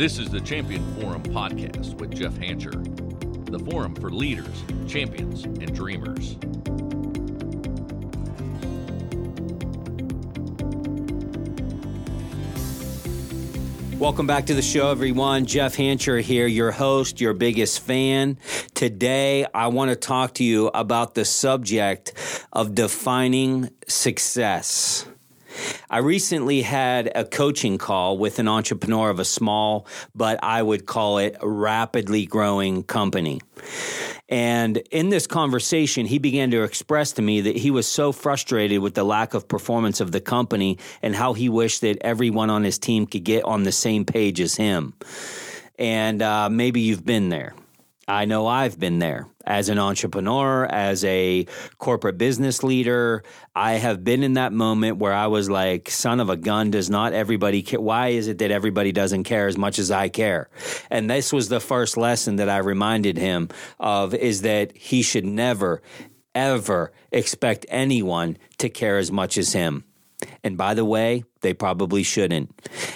This is the Champion Forum podcast with Jeff Hancher, the forum for leaders, champions, and dreamers. Welcome back to the show, everyone. Jeff Hancher here, your host, your biggest fan. Today, I want to talk to you about the subject of defining success. I recently had a coaching call with an entrepreneur of a small, but I would call it rapidly growing company. And in this conversation, he began to express to me that he was so frustrated with the lack of performance of the company and how he wished that everyone on his team could get on the same page as him. And uh, maybe you've been there. I know I've been there as an entrepreneur, as a corporate business leader. I have been in that moment where I was like, son of a gun, does not everybody care? Why is it that everybody doesn't care as much as I care? And this was the first lesson that I reminded him of is that he should never, ever expect anyone to care as much as him. And by the way, they probably shouldn't.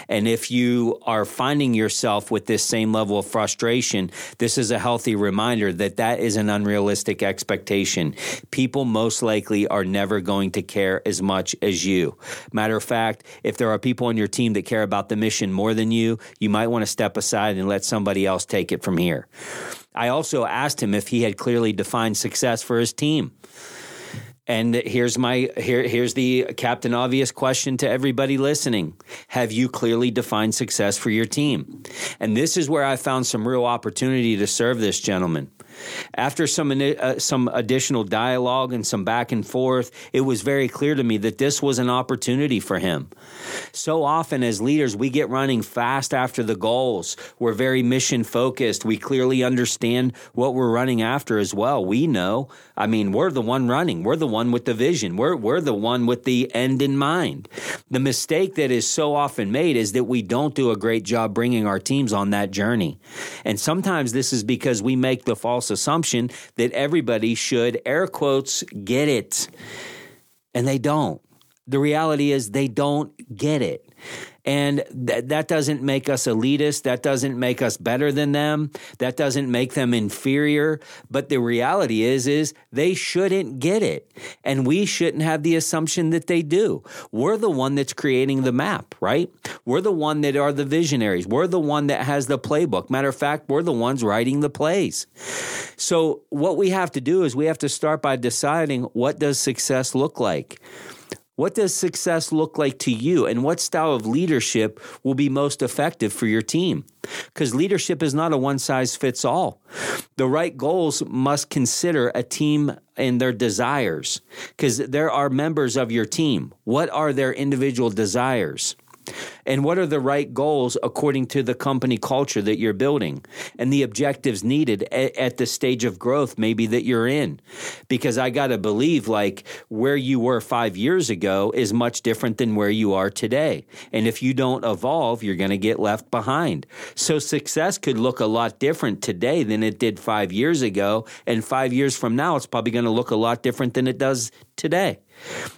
And if you are finding yourself with this same level of frustration, this is a healthy reminder that that is an unrealistic expectation. People most likely are never going to care as much as you. Matter of fact, if there are people on your team that care about the mission more than you, you might want to step aside and let somebody else take it from here. I also asked him if he had clearly defined success for his team. And here's my here here's the captain obvious question to everybody listening. Have you clearly defined success for your team? And this is where I found some real opportunity to serve this gentleman. After some uh, some additional dialogue and some back and forth, it was very clear to me that this was an opportunity for him. So often as leaders, we get running fast after the goals. We're very mission focused. We clearly understand what we're running after as well. We know. I mean, we're the one running. We're the one with the vision. We're we're the one with the end in mind. The mistake that is so often made is that we don't do a great job bringing our teams on that journey. And sometimes this is because we make the false assumption that everybody should, air quotes, get it. And they don't. The reality is they don't get it. And th- that doesn't make us elitist. That doesn't make us better than them. That doesn't make them inferior. But the reality is, is they shouldn't get it. And we shouldn't have the assumption that they do. We're the one that's creating the map, right? We're the one that are the visionaries. We're the one that has the playbook. Matter of fact, we're the ones writing the plays. So what we have to do is we have to start by deciding what does success look like? What does success look like to you? And what style of leadership will be most effective for your team? Because leadership is not a one size fits all. The right goals must consider a team and their desires, because there are members of your team. What are their individual desires? And what are the right goals according to the company culture that you're building and the objectives needed at, at the stage of growth maybe that you're in? Because I got to believe like where you were five years ago is much different than where you are today. And if you don't evolve, you're going to get left behind. So success could look a lot different today than it did five years ago. And five years from now, it's probably going to look a lot different than it does today.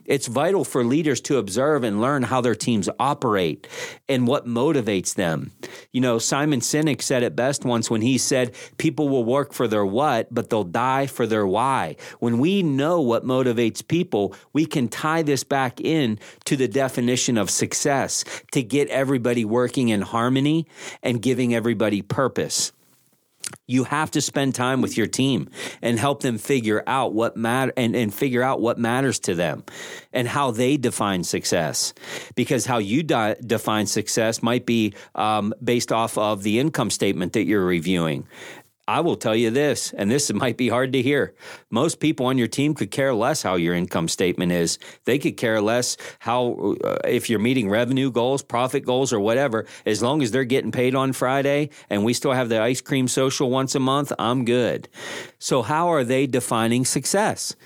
It's vital for leaders to observe and learn how their teams operate and what motivates them. You know, Simon Sinek said it best once when he said, People will work for their what, but they'll die for their why. When we know what motivates people, we can tie this back in to the definition of success to get everybody working in harmony and giving everybody purpose you have to spend time with your team and help them figure out what matter and, and figure out what matters to them and how they define success. Because how you di- define success might be um, based off of the income statement that you're reviewing I will tell you this, and this might be hard to hear. Most people on your team could care less how your income statement is. They could care less how, uh, if you're meeting revenue goals, profit goals, or whatever, as long as they're getting paid on Friday and we still have the ice cream social once a month, I'm good. So, how are they defining success?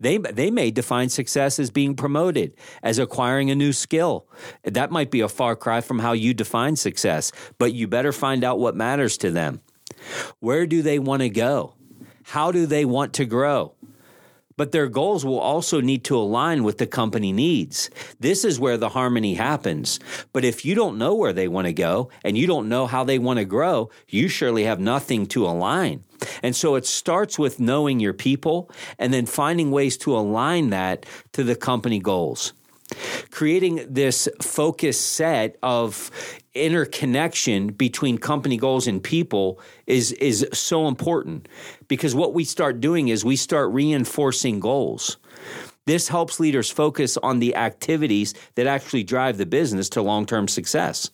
They, they may define success as being promoted, as acquiring a new skill. That might be a far cry from how you define success, but you better find out what matters to them. Where do they want to go? How do they want to grow? but their goals will also need to align with the company needs. This is where the harmony happens. But if you don't know where they want to go and you don't know how they want to grow, you surely have nothing to align. And so it starts with knowing your people and then finding ways to align that to the company goals creating this focus set of interconnection between company goals and people is is so important. Because what we start doing is we start reinforcing goals this helps leaders focus on the activities that actually drive the business to long term success.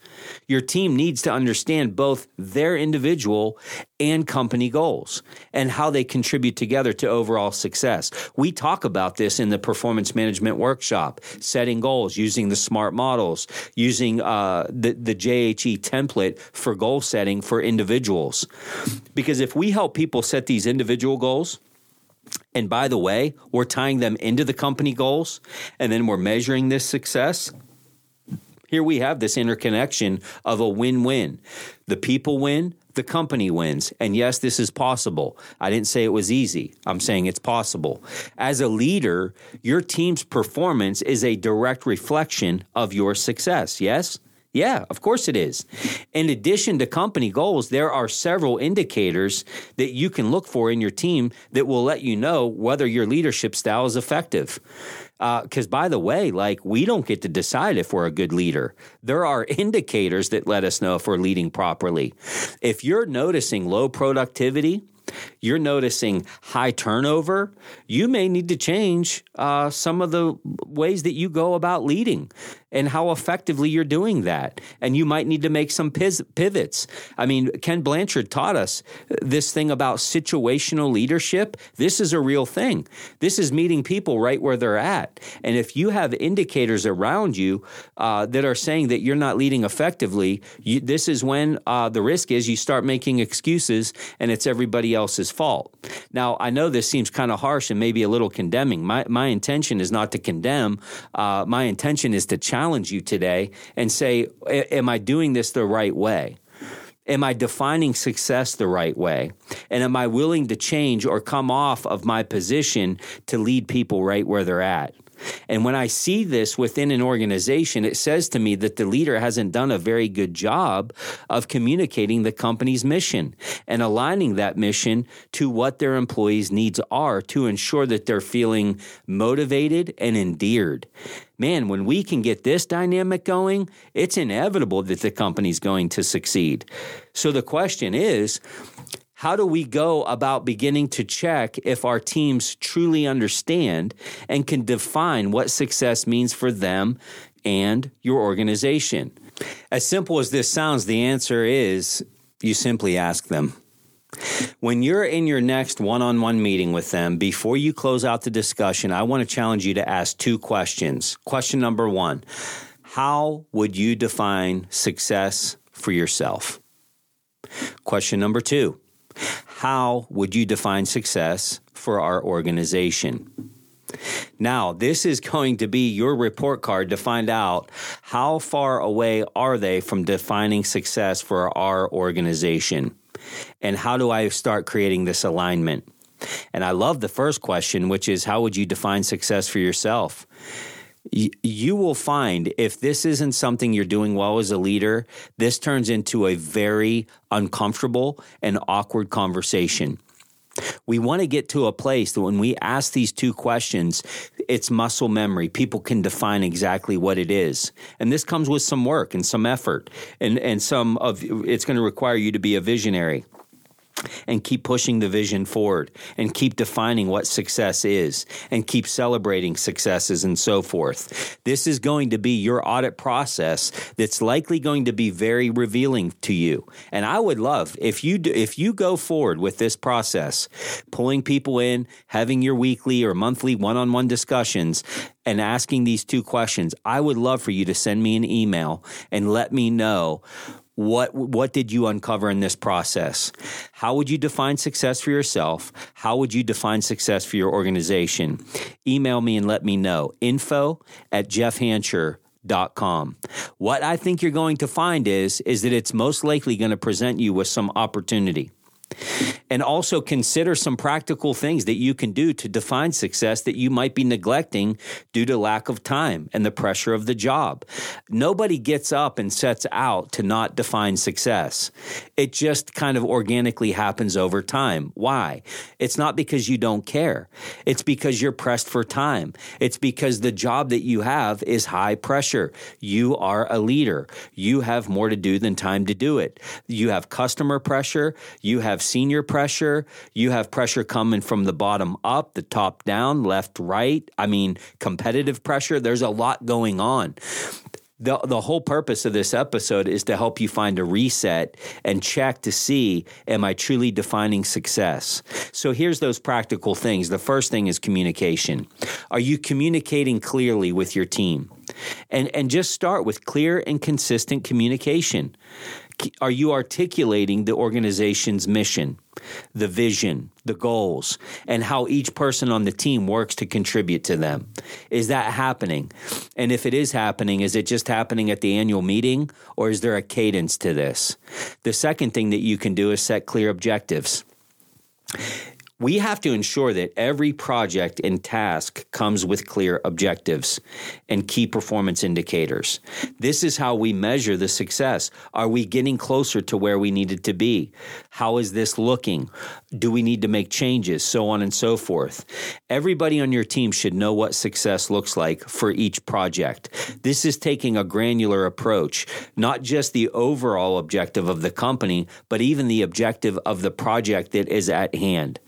Your team needs to understand both their individual and company goals and how they contribute together to overall success. We talk about this in the performance management workshop, setting goals, using the SMART models, using uh, the, the JHE template for goal setting for individuals. Because if we help people set these individual goals, and by the way, we're tying them into the company goals and then we're measuring this success. Here we have this interconnection of a win win. The people win, the company wins. And yes, this is possible. I didn't say it was easy. I'm saying it's possible. As a leader, your team's performance is a direct reflection of your success. Yes? Yeah, of course it is. In addition to company goals, there are several indicators that you can look for in your team that will let you know whether your leadership style is effective. Because, uh, by the way, like we don't get to decide if we're a good leader. There are indicators that let us know if we're leading properly. If you're noticing low productivity, you're noticing high turnover, you may need to change uh, some of the ways that you go about leading and how effectively you're doing that. And you might need to make some pivots. I mean, Ken Blanchard taught us this thing about situational leadership. This is a real thing. This is meeting people right where they're at. And if you have indicators around you uh, that are saying that you're not leading effectively, you, this is when uh, the risk is you start making excuses and it's everybody else's fault. Now, I know this seems kind of harsh and maybe a little condemning. My, my intention is not to condemn, uh, my intention is to challenge challenge you today and say, Am I doing this the right way? Am I defining success the right way? And am I willing to change or come off of my position to lead people right where they're at? And when I see this within an organization, it says to me that the leader hasn't done a very good job of communicating the company's mission and aligning that mission to what their employees' needs are to ensure that they're feeling motivated and endeared. Man, when we can get this dynamic going, it's inevitable that the company's going to succeed. So the question is, how do we go about beginning to check if our teams truly understand and can define what success means for them and your organization? As simple as this sounds, the answer is you simply ask them. When you're in your next one on one meeting with them, before you close out the discussion, I want to challenge you to ask two questions. Question number one How would you define success for yourself? Question number two how would you define success for our organization? Now, this is going to be your report card to find out how far away are they from defining success for our organization? And how do I start creating this alignment? And I love the first question, which is how would you define success for yourself? You will find if this isn't something you're doing well as a leader, this turns into a very uncomfortable and awkward conversation. We want to get to a place that when we ask these two questions, it's muscle memory. People can define exactly what it is. And this comes with some work and some effort and, and some of it's going to require you to be a visionary and keep pushing the vision forward and keep defining what success is and keep celebrating successes and so forth. This is going to be your audit process that's likely going to be very revealing to you. And I would love if you do, if you go forward with this process, pulling people in, having your weekly or monthly one-on-one discussions and asking these two questions, I would love for you to send me an email and let me know what what did you uncover in this process? How would you define success for yourself? How would you define success for your organization? Email me and let me know. Info at jeffhancher.com. What I think you're going to find is is that it's most likely going to present you with some opportunity. And also consider some practical things that you can do to define success that you might be neglecting due to lack of time and the pressure of the job. Nobody gets up and sets out to not define success. It just kind of organically happens over time. Why? It's not because you don't care. It's because you're pressed for time. It's because the job that you have is high pressure. You are a leader. You have more to do than time to do it. You have customer pressure. You have senior pressure. You have pressure coming from the bottom up, the top down, left, right. I mean, competitive pressure. There's a lot going on. The, the whole purpose of this episode is to help you find a reset and check to see am I truly defining success? So here's those practical things. The first thing is communication. Are you communicating clearly with your team? And and just start with clear and consistent communication are you articulating the organization's mission, the vision, the goals, and how each person on the team works to contribute to them? Is that happening? And if it is happening, is it just happening at the annual meeting or is there a cadence to this? The second thing that you can do is set clear objectives we have to ensure that every project and task comes with clear objectives and key performance indicators. This is how we measure the success. Are we getting closer to where we needed to be? How is this looking? Do we need to make changes? So on and so forth. Everybody on your team should know what success looks like for each project. This is taking a granular approach, not just the overall objective of the company, but even the objective of the project that is at hand.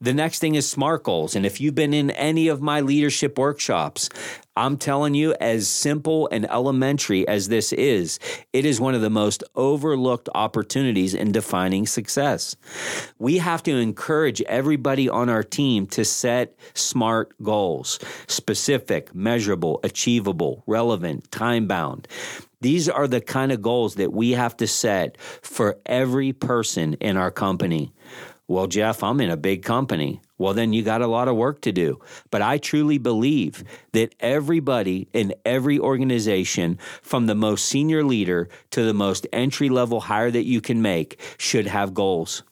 The next thing is SMART goals. And if you've been in any of my leadership workshops, I'm telling you, as simple and elementary as this is, it is one of the most overlooked opportunities in defining success. We have to encourage everybody on our team to set SMART goals specific, measurable, achievable, relevant, time bound. These are the kind of goals that we have to set for every person in our company. Well, Jeff, I'm in a big company. Well, then you got a lot of work to do. But I truly believe that everybody in every organization, from the most senior leader to the most entry level hire that you can make, should have goals.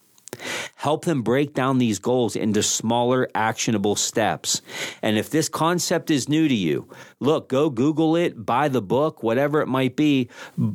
Help them break down these goals into smaller, actionable steps. And if this concept is new to you, look, go Google it, buy the book, whatever it might be,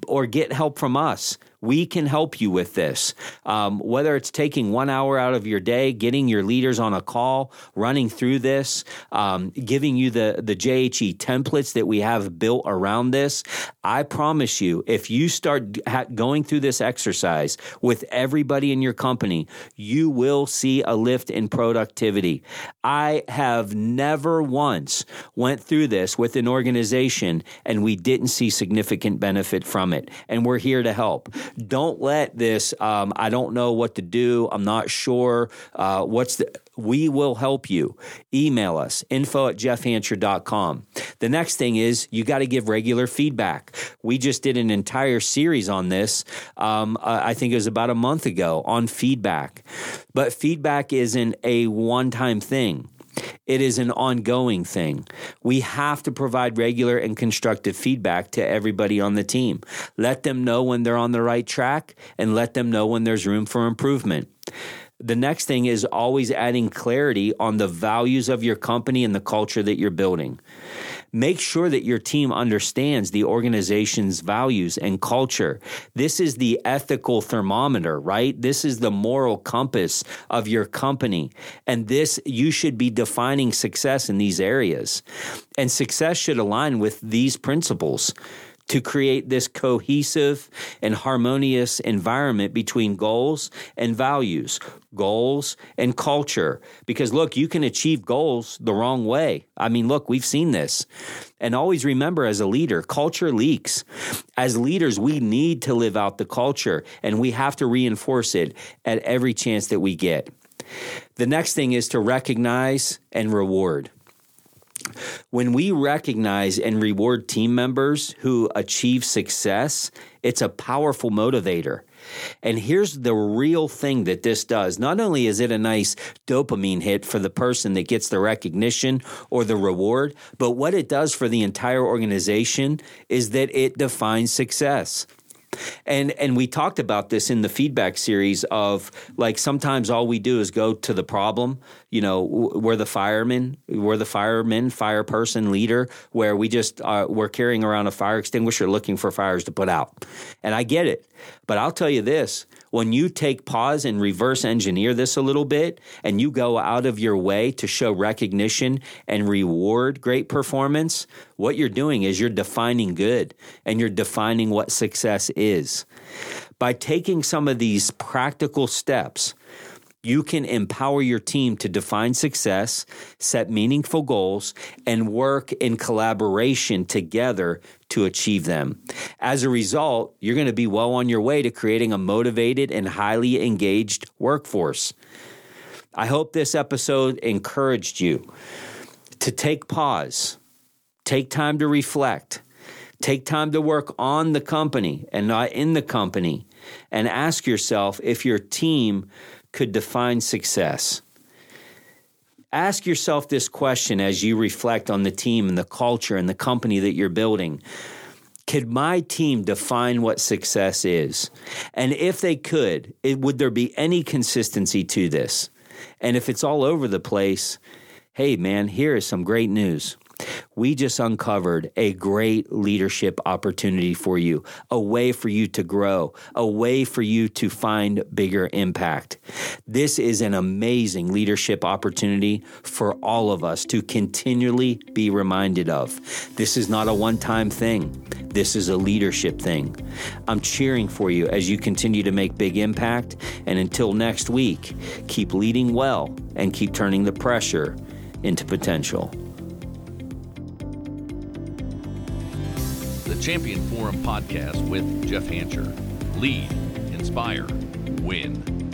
or get help from us. We can help you with this. Um, whether it's taking one hour out of your day, getting your leaders on a call, running through this, um, giving you the, the JHE templates that we have built around this, I promise you, if you start ha- going through this exercise with everybody in your company, you will see a lift in productivity. I have never once went through this with an organization and we didn't see significant benefit from it. And we're here to help don't let this, um, I don't know what to do. I'm not sure. Uh, what's the, we will help you. Email us, info at jeffhancher.com. The next thing is you got to give regular feedback. We just did an entire series on this. Um, uh, I think it was about a month ago on feedback. But feedback isn't a one time thing. It is an ongoing thing. We have to provide regular and constructive feedback to everybody on the team. Let them know when they're on the right track and let them know when there's room for improvement. The next thing is always adding clarity on the values of your company and the culture that you're building. Make sure that your team understands the organization's values and culture. This is the ethical thermometer, right? This is the moral compass of your company. And this, you should be defining success in these areas. And success should align with these principles to create this cohesive and harmonious environment between goals and values, goals and culture. Because look, you can achieve goals the wrong way. I mean, look, we've seen this. And always remember as a leader, culture leaks. As leaders, we need to live out the culture and we have to reinforce it at every chance that we get. The next thing is to recognize and reward. When we recognize and reward team members who achieve success, it's a powerful motivator. And here's the real thing that this does. Not only is it a nice dopamine hit for the person that gets the recognition or the reward, but what it does for the entire organization is that it defines success. And and we talked about this in the feedback series of like sometimes all we do is go to the problem. You know, we're the fireman, we're the fireman, fire person, leader, where we just uh, we're carrying around a fire extinguisher looking for fires to put out. And I get it, but I'll tell you this: when you take pause and reverse engineer this a little bit, and you go out of your way to show recognition and reward great performance, what you're doing is you're defining good and you're defining what success is. By taking some of these practical steps, you can empower your team to define success, set meaningful goals, and work in collaboration together to achieve them. As a result, you're going to be well on your way to creating a motivated and highly engaged workforce. I hope this episode encouraged you to take pause, take time to reflect, take time to work on the company and not in the company, and ask yourself if your team could define success. Ask yourself this question as you reflect on the team and the culture and the company that you're building. Could my team define what success is? And if they could, it, would there be any consistency to this? And if it's all over the place, hey man, here is some great news we just uncovered a great leadership opportunity for you, a way for you to grow, a way for you to find bigger impact. This is an amazing leadership opportunity for all of us to continually be reminded of. This is not a one time thing. This is a leadership thing. I'm cheering for you as you continue to make big impact. And until next week, keep leading well and keep turning the pressure into potential. Champion Forum podcast with Jeff Hancher. Lead, inspire, win.